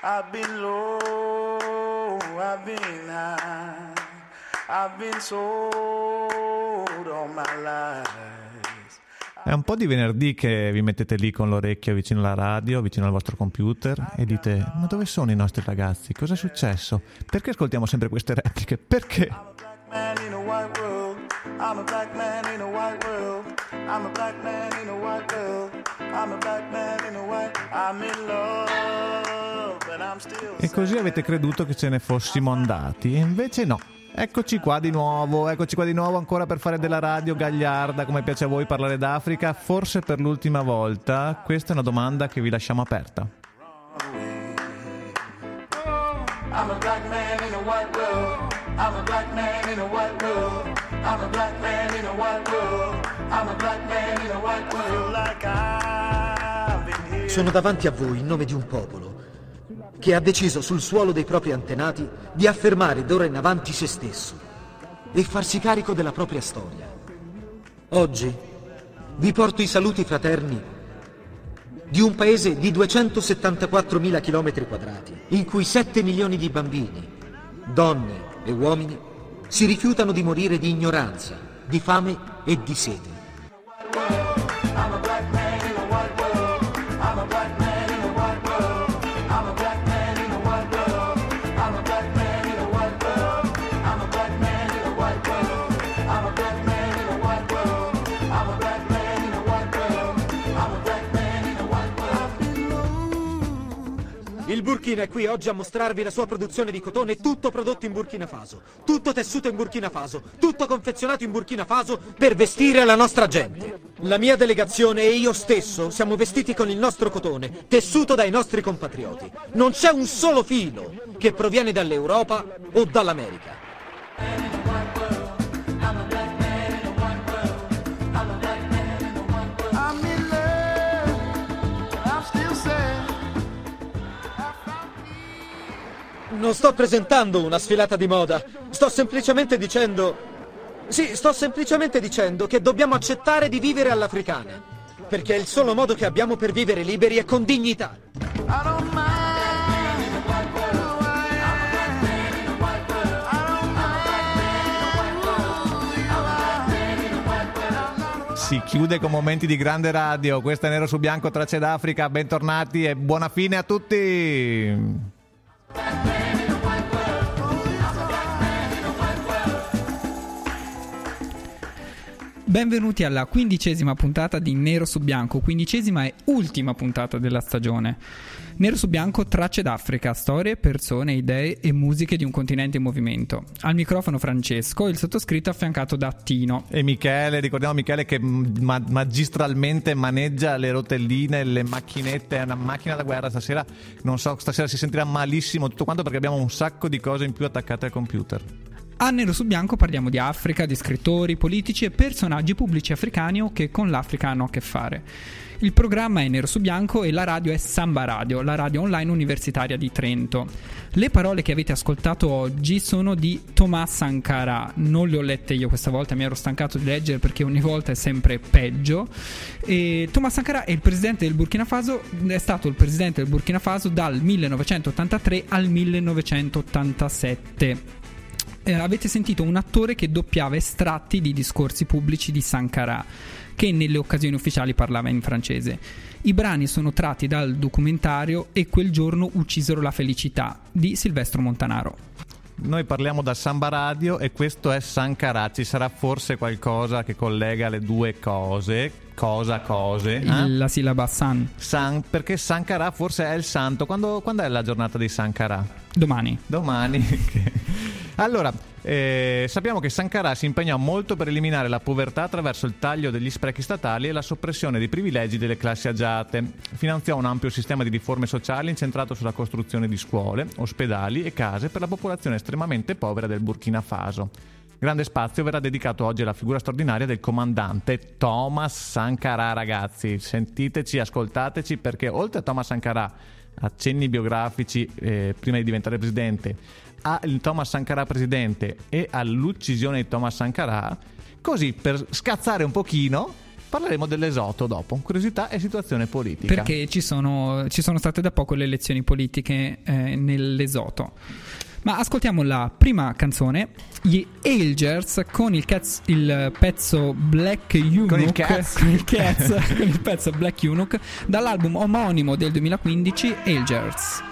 I've been low, I've been high, I've been sold all my life. È un po' di venerdì che vi mettete lì con l'orecchio vicino alla radio, vicino al vostro computer e dite ma dove sono i nostri ragazzi? Cosa è successo? Perché ascoltiamo sempre queste repliche? Perché? man in a white world. I'm E così avete creduto che ce ne fossimo andati e invece no. Eccoci qua di nuovo, eccoci qua di nuovo ancora per fare della radio gagliarda, come piace a voi parlare d'Africa, forse per l'ultima volta. Questa è una domanda che vi lasciamo aperta. I'm a black man in a white world. I'm a black man in a white world. I'm a black man in a white world. I'm a black man in a white world. Sono davanti a voi in nome di un popolo che ha deciso sul suolo dei propri antenati di affermare d'ora in avanti se stesso e farsi carico della propria storia. Oggi vi porto i saluti fraterni di un paese di 274.000 km quadrati, in cui 7 milioni di bambini, donne e uomini si rifiutano di morire di ignoranza, di fame e di sete. Burkina è qui oggi a mostrarvi la sua produzione di cotone, tutto prodotto in Burkina Faso, tutto tessuto in Burkina Faso, tutto confezionato in Burkina Faso per vestire la nostra gente. La mia delegazione e io stesso siamo vestiti con il nostro cotone, tessuto dai nostri compatrioti. Non c'è un solo filo che proviene dall'Europa o dall'America. Non sto presentando una sfilata di moda, sto semplicemente dicendo... Sì, sto semplicemente dicendo che dobbiamo accettare di vivere all'africana, perché è il solo modo che abbiamo per vivere liberi e con dignità. Si chiude con momenti di grande radio, questa è Nero su Bianco, Tracce d'Africa, bentornati e buona fine a tutti! Benvenuti alla quindicesima puntata di Nero su Bianco, quindicesima e ultima puntata della stagione. Nero su Bianco, tracce d'Africa, storie, persone, idee e musiche di un continente in movimento. Al microfono Francesco, il sottoscritto affiancato da Tino. E Michele, ricordiamo Michele che ma- magistralmente maneggia le rotelline, le macchinette, è una macchina da guerra stasera, non so, stasera si sentirà malissimo tutto quanto perché abbiamo un sacco di cose in più attaccate al computer. A Nero su Bianco parliamo di Africa, di scrittori, politici e personaggi pubblici africani o che con l'Africa hanno a che fare. Il programma è Nero su Bianco e la radio è Samba Radio, la radio online universitaria di Trento. Le parole che avete ascoltato oggi sono di Thomas Sankara. Non le ho lette io questa volta, mi ero stancato di leggere perché ogni volta è sempre peggio. E Thomas Sankara è il presidente del Burkina Faso, è stato il presidente del Burkina Faso dal 1983 al 1987 eh, avete sentito un attore che doppiava estratti di discorsi pubblici di Sankara, che nelle occasioni ufficiali parlava in francese. I brani sono tratti dal documentario E quel giorno uccisero la felicità di Silvestro Montanaro. Noi parliamo da Samba Radio e questo è Sankara, ci sarà forse qualcosa che collega le due cose, cosa, cose? eh? La sillaba San, San, perché Sankara forse è il santo, quando, quando è la giornata di Sankara? domani. Domani. allora, eh, sappiamo che Sankara si impegnò molto per eliminare la povertà attraverso il taglio degli sprechi statali e la soppressione dei privilegi delle classi agiate. Finanziò un ampio sistema di riforme sociali incentrato sulla costruzione di scuole, ospedali e case per la popolazione estremamente povera del Burkina Faso. Grande spazio verrà dedicato oggi alla figura straordinaria del comandante Thomas Sankara, ragazzi. Sentiteci, ascoltateci, perché oltre a Thomas Sankara, accenni biografici eh, prima di diventare presidente, al Thomas Sankara presidente e all'uccisione di Thomas Sankara, così per scazzare un pochino Parleremo dell'esoto dopo, curiosità e situazione politica. Perché ci sono, ci sono state da poco le elezioni politiche eh, nell'esoto. Ma ascoltiamo la prima canzone, gli Ailgers con il, caz- il pezzo Black Eunuch. Con il caz. con il caz, con il pezzo Black Eunuch, dall'album omonimo del 2015, Ailgers.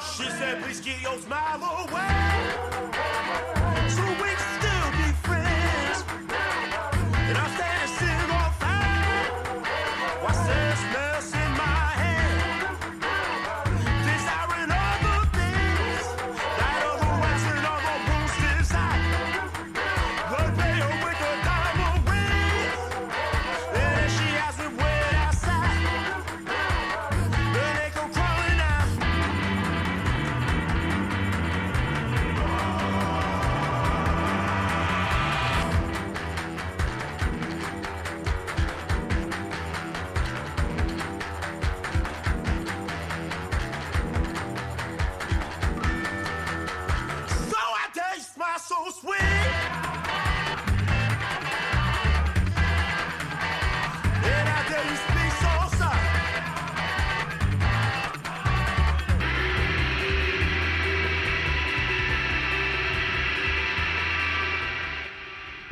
She said, please get your smile away. So we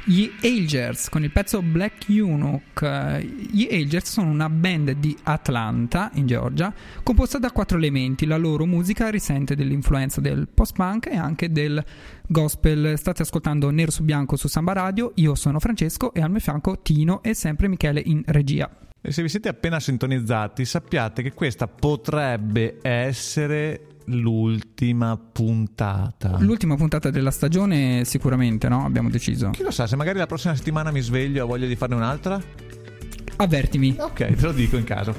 Gli Ailgers con il pezzo Black Eunuch. Gli Ailgers sono una band di Atlanta, in Georgia, composta da quattro elementi. La loro musica risente dell'influenza del post-punk e anche del gospel. State ascoltando Nero su Bianco su Samba Radio. Io sono Francesco e al mio fianco Tino e sempre Michele in regia. E se vi siete appena sintonizzati, sappiate che questa potrebbe essere l'ultima puntata. L'ultima puntata della stagione, sicuramente, no? Abbiamo deciso. Chi lo sa, se magari la prossima settimana mi sveglio e ho voglia di farne un'altra? Avvertimi. Ok, te lo dico in caso.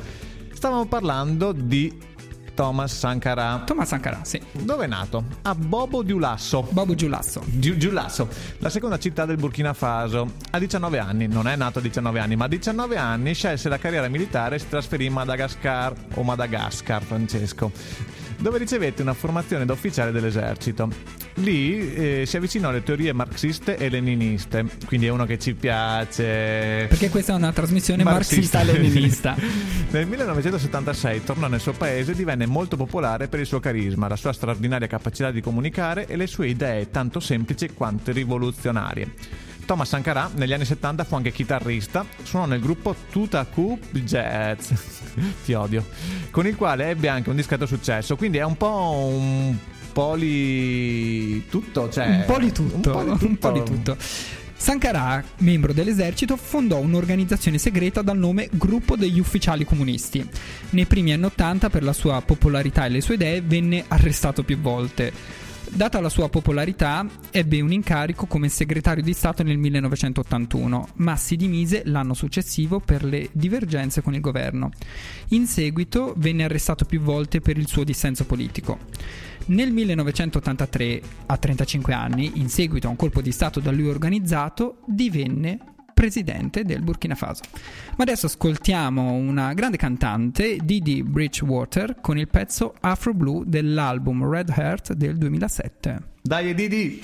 Stavamo parlando di Thomas Sankara. Thomas Sankara, sì. Dove è nato? A Bobo Dioulasso. Bobo Giulasso. Giu- Giulasso, la seconda città del Burkina Faso. A 19 anni, non è nato a 19 anni, ma a 19 anni scelse la carriera militare e si trasferì in Madagascar o Madagascar, Francesco, dove ricevette una formazione da ufficiale dell'esercito. Lì eh, si avvicinò alle teorie marxiste e leniniste, quindi è uno che ci piace. Perché questa è una trasmissione marxista-leninista. Nel 1976 tornò nel suo paese e divenne molto popolare per il suo carisma, la sua straordinaria capacità di comunicare e le sue idee tanto semplici quanto rivoluzionarie. Thomas Sankara negli anni 70 fu anche chitarrista, suonò nel gruppo Tutaku Jazz, ti odio, con il quale ebbe anche un discreto successo, quindi è un po' un poli tutto, cioè un po' di tutto. un po' di tutto. un po' di tutto. Sankara, membro dell'esercito, fondò un'organizzazione segreta dal nome Gruppo degli Ufficiali Comunisti. Nei primi anni Ottanta, per la sua popolarità e le sue idee, venne arrestato più volte. Data la sua popolarità, ebbe un incarico come segretario di Stato nel 1981, ma si dimise l'anno successivo per le divergenze con il governo. In seguito venne arrestato più volte per il suo dissenso politico. Nel 1983, a 35 anni, in seguito a un colpo di Stato da lui organizzato, divenne presidente del Burkina Faso. Ma adesso ascoltiamo una grande cantante, Didi Bridgewater, con il pezzo Afro Blue dell'album Red Heart del 2007. Dai Didi!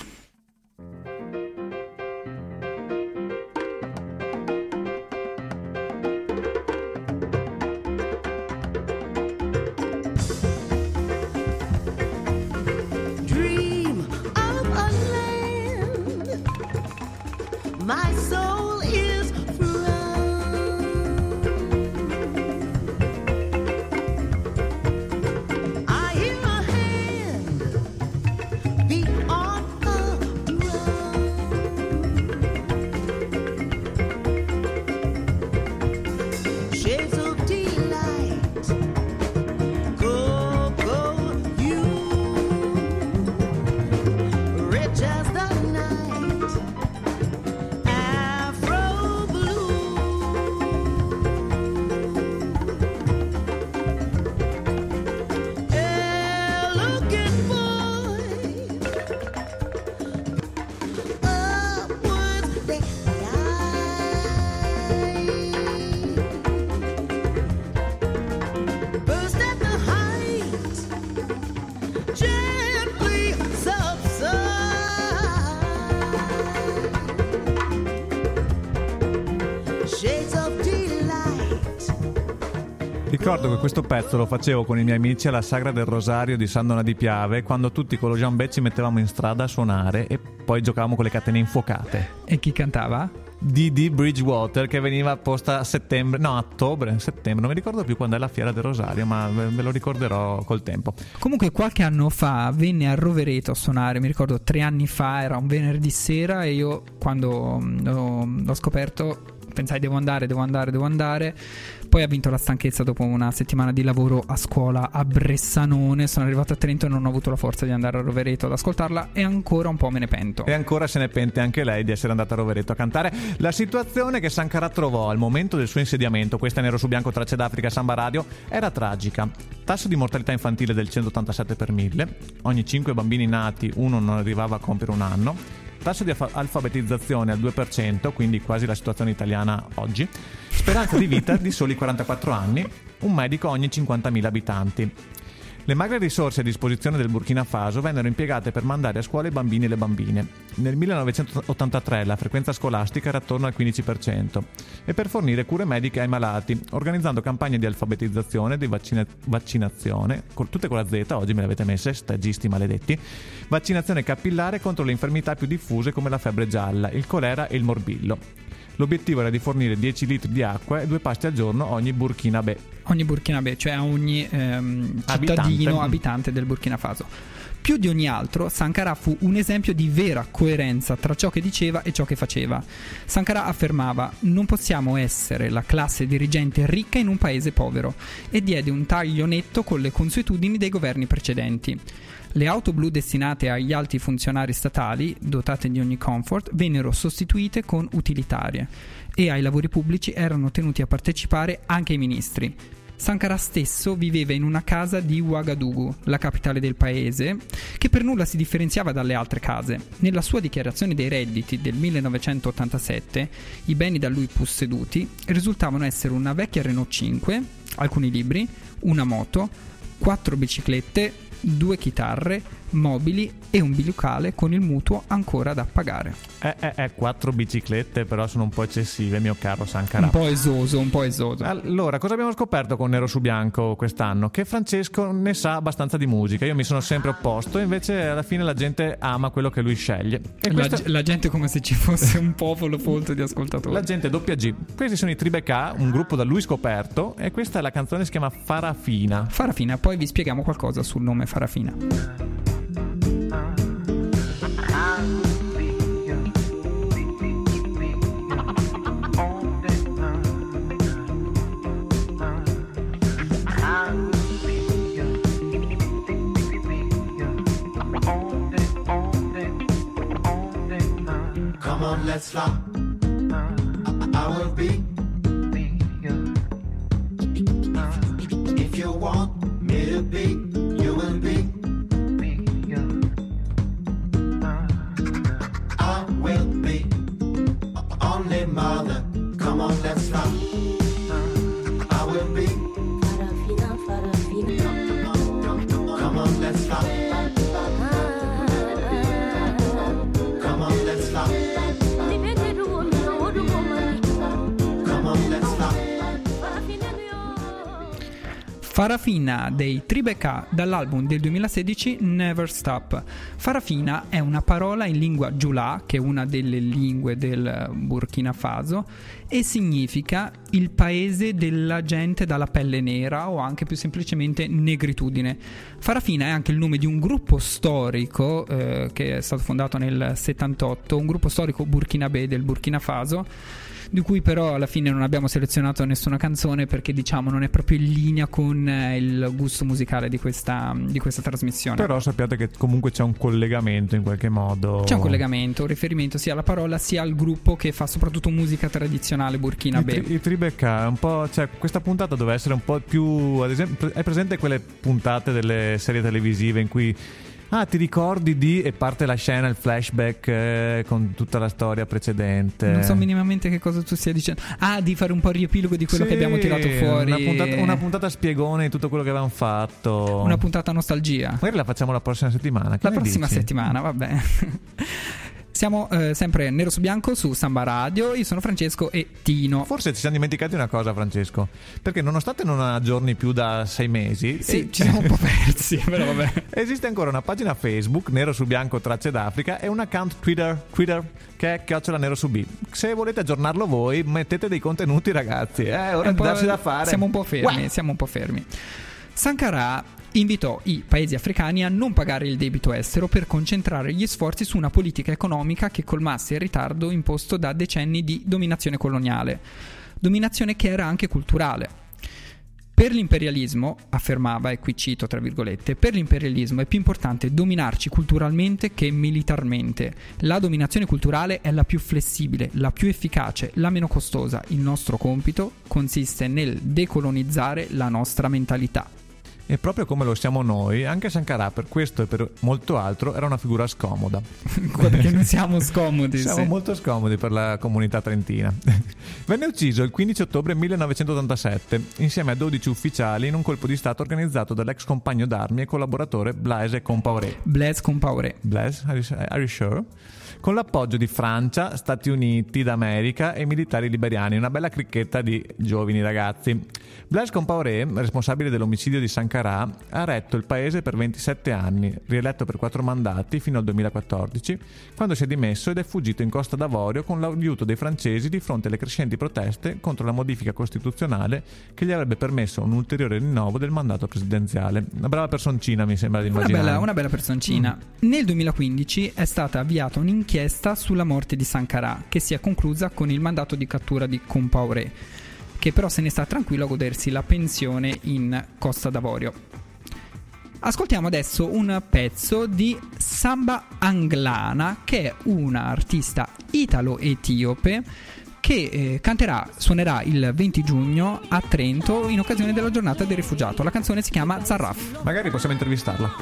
Ricordo che questo pezzo lo facevo con i miei amici alla Sagra del Rosario di San Dona di Piave, quando tutti con lo Giambè ci mettevamo in strada a suonare e poi giocavamo con le catene infuocate. E chi cantava? DD Bridgewater che veniva posta a settembre, no, a ottobre, settembre, non mi ricordo più quando è la fiera del Rosario, ma ve lo ricorderò col tempo. Comunque qualche anno fa venne a Rovereto a suonare, mi ricordo tre anni fa, era un venerdì sera e io quando mm, l'ho scoperto pensai devo andare, devo andare, devo andare. Poi ha vinto la stanchezza dopo una settimana di lavoro a scuola a Bressanone. Sono arrivato a Trento e non ho avuto la forza di andare a Rovereto ad ascoltarla e ancora un po' me ne pento. E ancora se ne pente anche lei di essere andata a Rovereto a cantare. La situazione che Sankara trovò al momento del suo insediamento, questa nero su bianco tracce d'Africa Samba Radio, era tragica. Tasso di mortalità infantile del 187 per 1000, ogni 5 bambini nati uno non arrivava a compiere un anno. Tasso di alfa- alfabetizzazione al 2%, quindi quasi la situazione italiana oggi. Speranza di vita di soli 44 anni, un medico ogni 50.000 abitanti. Le magre risorse a disposizione del Burkina Faso vennero impiegate per mandare a scuola i bambini e le bambine. Nel 1983 la frequenza scolastica era attorno al 15% e per fornire cure mediche ai malati, organizzando campagne di alfabetizzazione, di vaccina- vaccinazione, con- tutte con la Z, oggi me le avete messe, stagisti maledetti, vaccinazione capillare contro le infermità più diffuse come la febbre gialla, il colera e il morbillo. L'obiettivo era di fornire 10 litri di acqua e due pasti al giorno a ogni Burkina Be. Ogni Burkinabe, cioè a ogni ehm, cittadino Abitante. abitante del Burkina Faso. Più di ogni altro, Sankara fu un esempio di vera coerenza tra ciò che diceva e ciò che faceva. Sankara affermava: Non possiamo essere la classe dirigente ricca in un paese povero e diede un taglio netto con le consuetudini dei governi precedenti. Le auto blu destinate agli alti funzionari statali, dotate di ogni comfort, vennero sostituite con utilitarie e ai lavori pubblici erano tenuti a partecipare anche i ministri. Sankara stesso viveva in una casa di Ouagadougou, la capitale del paese, che per nulla si differenziava dalle altre case. Nella sua dichiarazione dei redditi del 1987, i beni da lui posseduti risultavano essere una vecchia Renault 5, alcuni libri, una moto, quattro biciclette, due chitarre, mobili e un bilocale con il mutuo ancora da pagare. Eh, eh, eh, quattro biciclette però sono un po' eccessive, mio caro Sankara. Un po' esoso, un po' esoso. Allora, cosa abbiamo scoperto con Nero su Bianco quest'anno? Che Francesco ne sa abbastanza di musica. Io mi sono sempre opposto, invece alla fine la gente ama quello che lui sceglie. E La, questa- la gente come se ci fosse un popolo folto di ascoltatori. la gente doppia G. Questi sono i Tribeca, un gruppo da lui scoperto, e questa è la canzone che si chiama Farafina. Farafina, poi vi spieghiamo qualcosa sul nome Farafina. On, let's fly. I will be. If you want me to be, you will be. I will be. Only mother. Come on, let's fly. Farafina dei Tribeca dall'album del 2016 Never Stop. Farafina è una parola in lingua giulà, che è una delle lingue del Burkina Faso, e significa il paese della gente dalla pelle nera o anche più semplicemente negritudine. Farafina è anche il nome di un gruppo storico eh, che è stato fondato nel 78, un gruppo storico burkinabè del Burkina Faso di cui però alla fine non abbiamo selezionato nessuna canzone perché diciamo non è proprio in linea con eh, il gusto musicale di questa, di questa trasmissione. Però sappiate che comunque c'è un collegamento in qualche modo. C'è un collegamento, un riferimento sia alla parola sia al gruppo che fa soprattutto musica tradizionale I, burkinabè. tri- i Tribeca, un po', cioè, questa puntata doveva essere un po' più. Ad esempio, è presente quelle puntate delle serie televisive in cui Ah, ti ricordi di. E parte la scena, il flashback eh, con tutta la storia precedente. Non so minimamente che cosa tu stia dicendo. Ah, di fare un po' il riepilogo di quello Sì, che abbiamo tirato fuori. Una puntata, una puntata spiegone di tutto quello che avevamo fatto. Una puntata nostalgia. Magari la facciamo la prossima settimana. che La prossima dici? settimana, va bene. Siamo eh, sempre nero su bianco su Samba Radio. Io sono Francesco e Tino. Forse ci siamo dimenticati una cosa, Francesco. Perché nonostante non aggiorni più da sei mesi, Sì, eh, ci siamo un po' persi, però vabbè. esiste ancora una pagina Facebook, Nero su Bianco Tracce d'Africa, e un account Twitter, Twitter che è chiocciola Nero su B. Se volete aggiornarlo voi, mettete dei contenuti, ragazzi. Eh, È ora di darsi da fare. Siamo un po' fermi, Uah! siamo un po' fermi. Sankara invitò i paesi africani a non pagare il debito estero per concentrare gli sforzi su una politica economica che colmasse il ritardo imposto da decenni di dominazione coloniale, dominazione che era anche culturale. Per l'imperialismo, affermava, e qui cito tra virgolette, per l'imperialismo è più importante dominarci culturalmente che militarmente. La dominazione culturale è la più flessibile, la più efficace, la meno costosa. Il nostro compito consiste nel decolonizzare la nostra mentalità. E proprio come lo siamo noi, anche Sankara per questo e per molto altro era una figura scomoda. Perché noi siamo scomodi. Siamo sì. molto scomodi per la comunità trentina. Venne ucciso il 15 ottobre 1987 insieme a 12 ufficiali in un colpo di stato organizzato dall'ex compagno d'armi e collaboratore Blaise Compaoré. Blaise Compaoré. Blaise, are you, are you sure? Con l'appoggio di Francia, Stati Uniti d'America e militari liberiani, una bella cricchetta di giovani ragazzi. Blaise Compaoré, responsabile dell'omicidio di Sankara, ha retto il paese per 27 anni, rieletto per quattro mandati fino al 2014, quando si è dimesso ed è fuggito in Costa d'Avorio con l'aiuto dei francesi di fronte alle crescenti proteste contro la modifica costituzionale che gli avrebbe permesso un ulteriore rinnovo del mandato presidenziale. Una brava personcina, mi sembra di Una immaginare. bella, una bella personcina. Nel 2015 è stata avviata un'inchiesta sulla morte di Sankara, che si è conclusa con il mandato di cattura di Compaoré, che però se ne sta tranquillo a godersi la pensione in Costa d'Avorio. Ascoltiamo adesso un pezzo di Samba Anglana, che è una artista italo-etiope che eh, canterà, suonerà il 20 giugno a Trento in occasione della giornata del rifugiato. La canzone si chiama Zarraf. Magari possiamo intervistarla.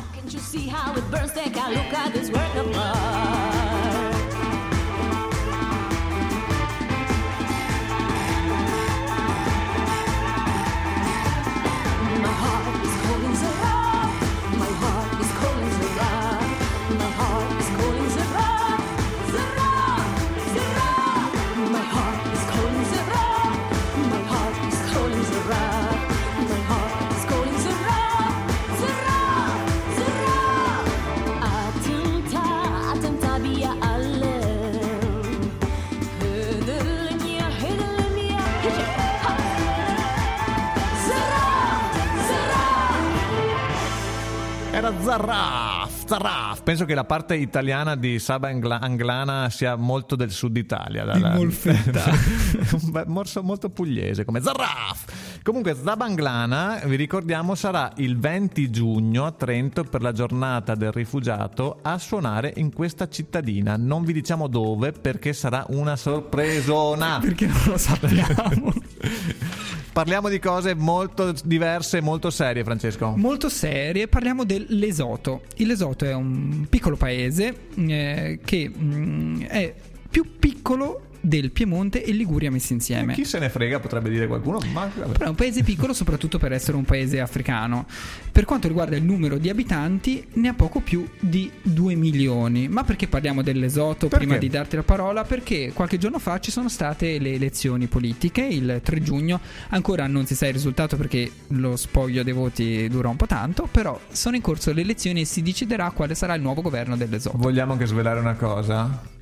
Era Zarraf, Zarraf. Penso che la parte italiana di Saba Angla- Anglana sia molto del sud Italia. Di Molfetta. Un morso molto pugliese come Zarraf. Comunque Saba Anglana, vi ricordiamo, sarà il 20 giugno a Trento per la giornata del rifugiato a suonare in questa cittadina. Non vi diciamo dove perché sarà una sorpresona. Perché non lo sappiamo. Parliamo di cose molto diverse molto serie, Francesco. Molto serie, parliamo dell'Esoto. Lesoto è un piccolo paese eh, che mm, è più piccolo del Piemonte e Liguria messi insieme. Chi se ne frega, potrebbe dire qualcuno, ma. Però è un paese piccolo soprattutto per essere un paese africano. Per quanto riguarda il numero di abitanti, ne ha poco più di 2 milioni. Ma perché parliamo dell'Esoto Perché? prima di darti la parola? Perché qualche giorno fa ci sono state le elezioni politiche, il 3 giugno. Ancora non si sa il risultato perché lo spoglio dei voti dura un po' tanto, però sono in corso le elezioni e si deciderà quale sarà il nuovo governo dell'Esoto. Vogliamo anche svelare una cosa?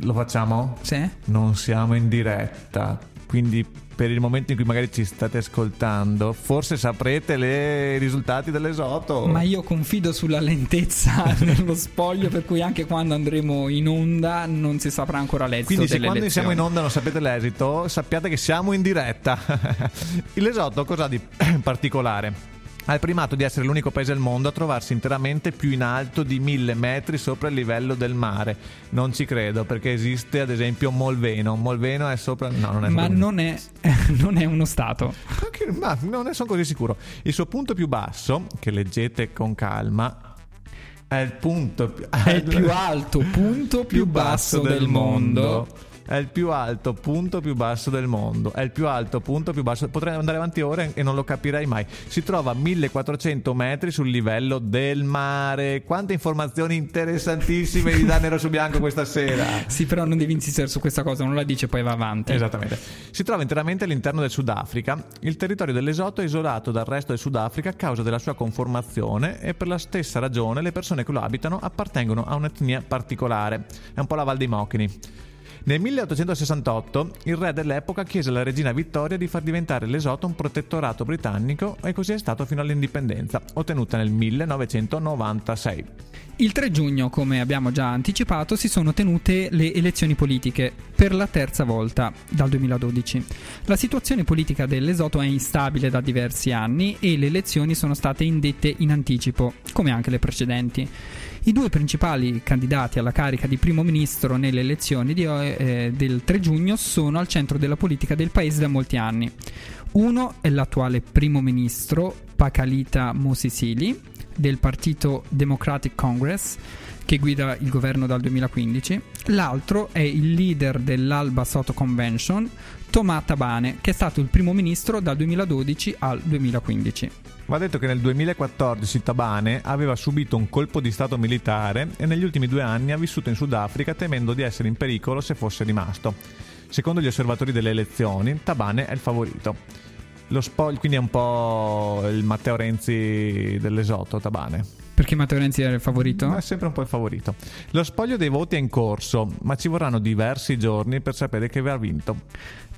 Lo facciamo? Sì? Non siamo in diretta, quindi per il momento in cui magari ci state ascoltando, forse saprete le- i risultati dell'esoto. Ma io confido sulla lentezza dello spoglio, per cui anche quando andremo in onda non si saprà ancora l'esito Quindi se quando elezioni. siamo in onda non sapete l'esito, sappiate che siamo in diretta. L'esoto cosa ha di particolare? Ha il primato di essere l'unico paese al mondo a trovarsi interamente più in alto di mille metri sopra il livello del mare. Non ci credo, perché esiste ad esempio Molveno. Molveno è sopra... No, non è Ma non è, non è uno stato. Ma non ne sono così sicuro. Il suo punto più basso, che leggete con calma, È il punto più, È il più alto punto più basso del mondo. È il più alto punto più basso del mondo. È il più alto punto più basso. Potrei andare avanti ore e non lo capirei mai. Si trova a 1400 metri sul livello del mare. Quante informazioni interessantissime gli dà nero su bianco questa sera. Sì, però non devi insistere su questa cosa, non la dice poi va avanti. Esattamente. Si trova interamente all'interno del Sudafrica. Il territorio dell'Esoto è isolato dal resto del Sudafrica a causa della sua conformazione e per la stessa ragione le persone che lo abitano appartengono a un'etnia particolare. È un po' la Val dei Mochini. Nel 1868 il re dell'epoca chiese alla regina Vittoria di far diventare l'Esoto un protettorato britannico e così è stato fino all'indipendenza, ottenuta nel 1996. Il 3 giugno, come abbiamo già anticipato, si sono tenute le elezioni politiche per la terza volta dal 2012. La situazione politica dell'Esoto è instabile da diversi anni e le elezioni sono state indette in anticipo, come anche le precedenti. I due principali candidati alla carica di primo ministro nelle elezioni di, eh, del 3 giugno sono al centro della politica del paese da molti anni. Uno è l'attuale primo ministro Pakalita Mosisili del partito Democratic Congress che guida il governo dal 2015. L'altro è il leader dell'Alba Soto Convention, Tomà Tabane, che è stato il primo ministro dal 2012 al 2015. Va detto che nel 2014 Tabane aveva subito un colpo di stato militare e negli ultimi due anni ha vissuto in Sudafrica temendo di essere in pericolo se fosse rimasto. Secondo gli osservatori delle elezioni, Tabane è il favorito. Lo spoil quindi è un po' il Matteo Renzi dell'esoto Tabane. Perché Matteo Renzi era il favorito? È sempre un po' il favorito. Lo spoglio dei voti è in corso, ma ci vorranno diversi giorni per sapere che ha vinto.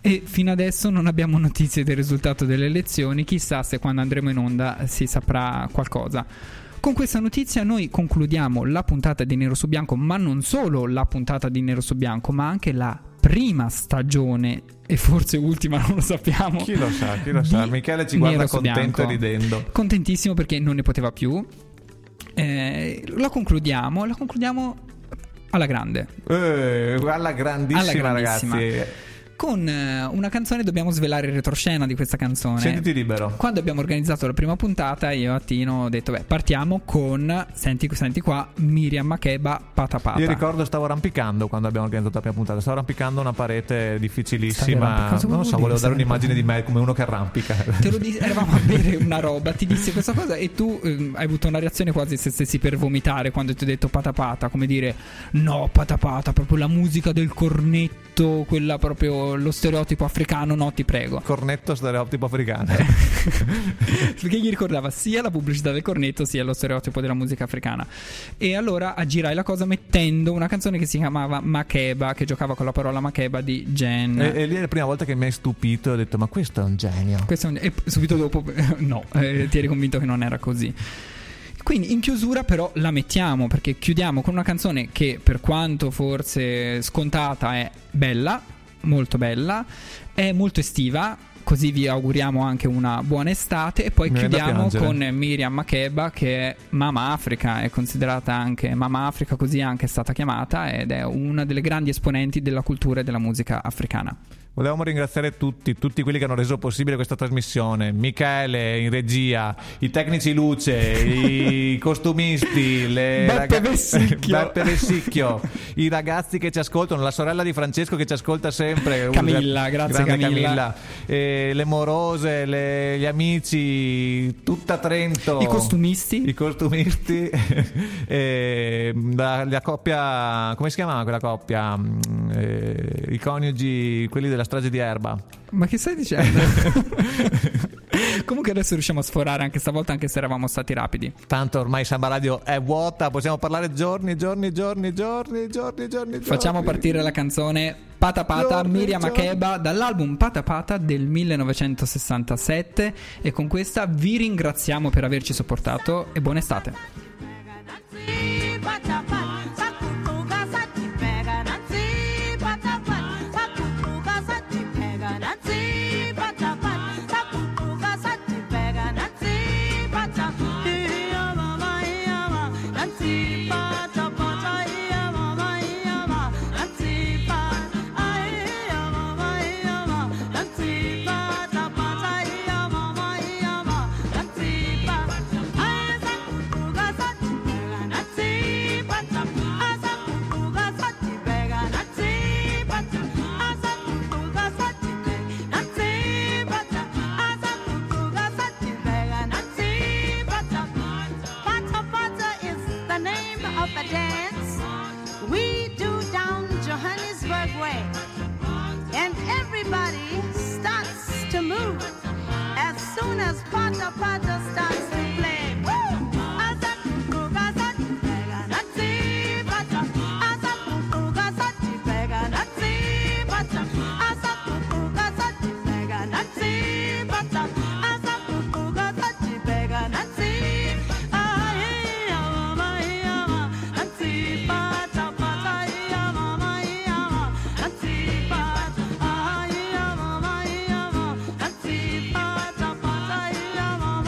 E fino adesso non abbiamo notizie del risultato delle elezioni, chissà se quando andremo in onda si saprà qualcosa. Con questa notizia noi concludiamo la puntata di Nero su Bianco, ma non solo la puntata di Nero su Bianco, ma anche la prima stagione e forse ultima, non lo sappiamo. Chi lo sa, chi lo sa. Michele ci guarda Nero contento e ridendo. Contentissimo perché non ne poteva più. Eh, la concludiamo, la concludiamo alla grande. Eh, alla grandissima, Alla grandissima. ragazzi. Con eh, una canzone dobbiamo svelare il retroscena di questa canzone. Sentiti libero. Quando abbiamo organizzato la prima puntata, io a Tino ho detto: Beh, partiamo con. Senti, senti qua, Miriam Makeba Patapata. Io ricordo stavo arrampicando quando abbiamo organizzato la prima puntata. Stavo arrampicando una parete difficilissima. Non lo so, dire volevo dare un'immagine di me come uno che arrampica. Te lo dis- eravamo a bere una roba, ti dissi questa cosa e tu ehm, hai avuto una reazione quasi se stessi per vomitare quando ti ho detto patapata, come dire no patapata, proprio la musica del cornetto, quella proprio lo stereotipo africano, no ti prego. Cornetto stereotipo africano. Perché gli ricordava sia la pubblicità del cornetto sia lo stereotipo della musica africana. E allora aggirai la cosa mettendo una canzone che si chiamava Makeba, che giocava con la parola Makeba di Jen. e, e lì è la prima volta che mi hai stupito e ho detto: Ma questo è un genio. Questo è un- e subito dopo, no, eh, ti eri convinto che non era così. Quindi in chiusura però la mettiamo perché chiudiamo con una canzone che per quanto forse scontata è bella, molto bella, è molto estiva, così vi auguriamo anche una buona estate e poi Mi chiudiamo con Miriam Makeba che è Mama Africa, è considerata anche Mama Africa, così è anche stata chiamata ed è una delle grandi esponenti della cultura e della musica africana. Volevamo ringraziare tutti, tutti quelli che hanno reso possibile questa trasmissione. Michele in regia, i tecnici luce, i costumisti, le Beppe Vessicchio. Beppe Vessicchio, i ragazzi che ci ascoltano, la sorella di Francesco che ci ascolta sempre. Camilla, grazie Grande Camilla. E le morose, le- gli amici, tutta Trento. I costumisti? I costumisti. e la, la coppia, come si chiamava quella coppia? Mm, eh, I coniugi, quelli della strage di Erba. Ma che stai dicendo? Comunque adesso riusciamo a sforare anche stavolta, anche se eravamo stati rapidi. Tanto ormai Samba Radio è vuota, possiamo parlare giorni, giorni, giorni, giorni, giorni, giorni. Facciamo giorni. partire la canzone Pata Pata Giorni, Miriam giorni. Makeba dall'album Pata Pata del 1967 e con questa vi ringraziamo per averci sopportato e buona estate. Nancy,